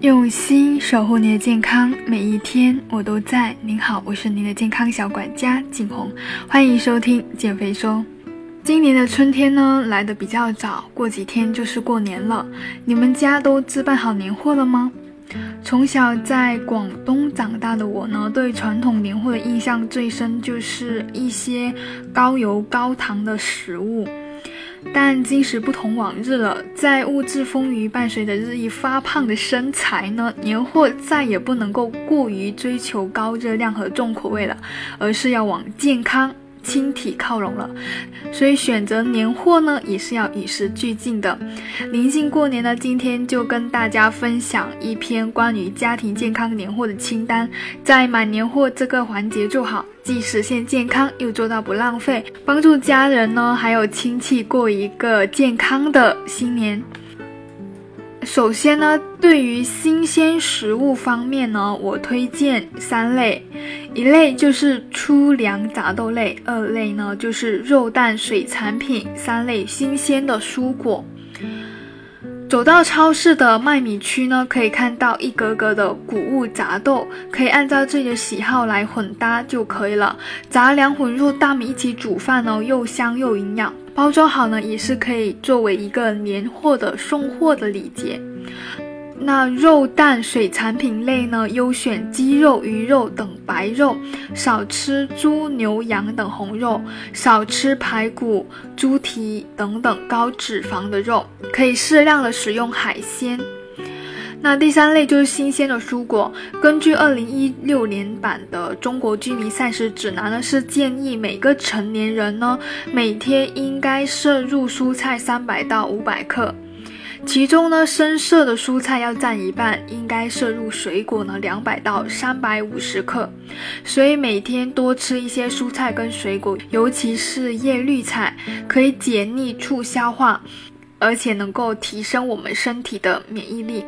用心守护你的健康，每一天我都在。您好，我是您的健康小管家景红，欢迎收听减肥说。今年的春天呢来的比较早，过几天就是过年了。你们家都置办好年货了吗？从小在广东长大的我呢，对传统年货的印象最深就是一些高油高糖的食物。但今时不同往日了，在物质丰腴伴随着日益发胖的身材呢，年货再也不能够过于追求高热量和重口味了，而是要往健康。轻体靠拢了，所以选择年货呢也是要与时俱进的。临近过年呢，今天就跟大家分享一篇关于家庭健康年货的清单，在买年货这个环节做好，既实现健康，又做到不浪费，帮助家人呢还有亲戚过一个健康的新年。首先呢，对于新鲜食物方面呢，我推荐三类，一类就是粗粮杂豆类，二类呢就是肉蛋水产品，三类新鲜的蔬果。走到超市的卖米区呢，可以看到一格格的谷物杂豆，可以按照自己的喜好来混搭就可以了。杂粮混入大米一起煮饭呢，又香又营养。包装好呢，也是可以作为一个年货的送货的礼节。那肉蛋水产品类呢，优选鸡肉、鱼肉等白肉，少吃猪、牛、羊等红肉，少吃排骨、猪蹄等等高脂肪的肉，可以适量的使用海鲜。那第三类就是新鲜的蔬果。根据二零一六年版的《中国居民膳食指南》呢，是建议每个成年人呢每天应该摄入蔬菜三百到五百克，其中呢深色的蔬菜要占一半，应该摄入水果呢两百到三百五十克。所以每天多吃一些蔬菜跟水果，尤其是叶绿菜，可以解腻促消化，而且能够提升我们身体的免疫力。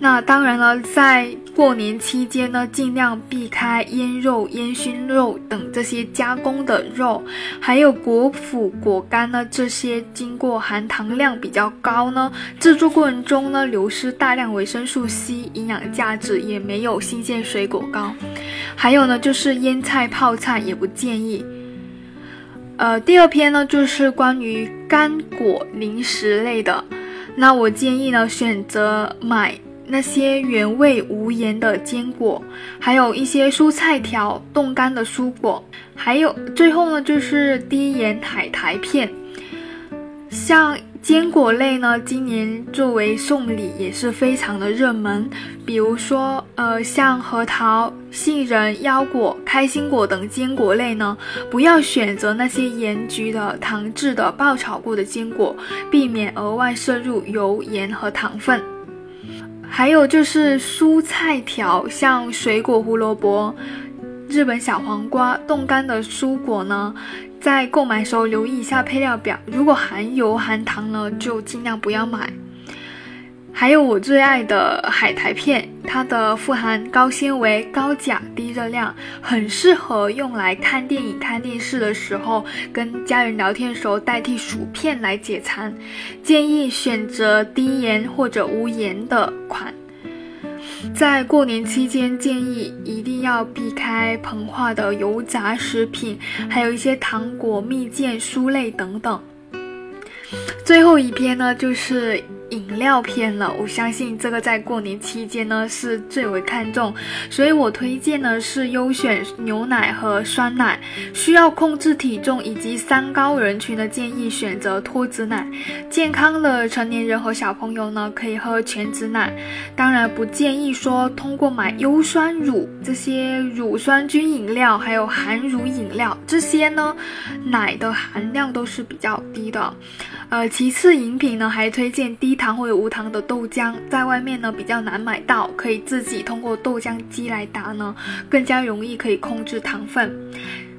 那当然了，在过年期间呢，尽量避开腌肉、烟熏肉等这些加工的肉，还有果脯、果干呢，这些经过含糖量比较高呢，制作过程中呢流失大量维生素 C，营养价值也没有新鲜水果高。还有呢，就是腌菜、泡菜也不建议。呃，第二篇呢，就是关于干果零食类的，那我建议呢，选择买。那些原味无盐的坚果，还有一些蔬菜条、冻干的蔬果，还有最后呢就是低盐海苔片。像坚果类呢，今年作为送礼也是非常的热门。比如说，呃，像核桃、杏仁、腰果、开心果等坚果类呢，不要选择那些盐焗的、糖制的、爆炒过的坚果，避免额外摄入油盐和糖分。还有就是蔬菜条，像水果胡萝卜、日本小黄瓜、冻干的蔬果呢，在购买时候留意一下配料表，如果含油含糖呢，就尽量不要买。还有我最爱的海苔片，它的富含高纤维、高钾、低热量，很适合用来看电影、看电视的时候，跟家人聊天的时候代替薯片来解馋。建议选择低盐或者无盐的款。在过年期间，建议一定要避开膨化的油炸食品，还有一些糖果、蜜饯、酥类等等。最后一篇呢，就是。饮料片了，我相信这个在过年期间呢是最为看重，所以我推荐呢是优选牛奶和酸奶。需要控制体重以及三高人群的建议选择脱脂奶。健康的成年人和小朋友呢可以喝全脂奶，当然不建议说通过买优酸乳这些乳酸菌饮料，还有含乳饮料这些呢，奶的含量都是比较低的。呃，其次饮品呢还推荐低。糖或者无糖的豆浆，在外面呢比较难买到，可以自己通过豆浆机来打呢，更加容易可以控制糖分。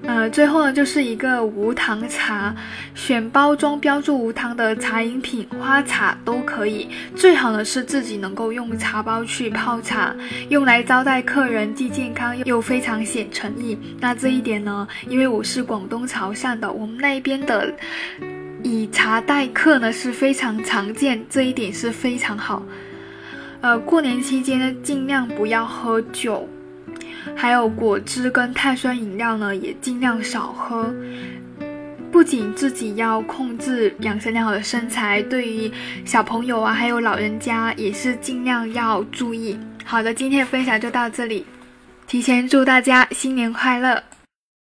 呃，最后呢就是一个无糖茶，选包装标注无糖的茶饮品，花茶都可以，最好呢是自己能够用茶包去泡茶，用来招待客人，既健康又非常显诚意。那这一点呢，因为我是广东潮汕的，我们那边的。以茶待客呢是非常常见，这一点是非常好。呃，过年期间呢，尽量不要喝酒，还有果汁跟碳酸饮料呢，也尽量少喝。不仅自己要控制养成良好的身材，对于小朋友啊，还有老人家也是尽量要注意。好的，今天的分享就到这里，提前祝大家新年快乐。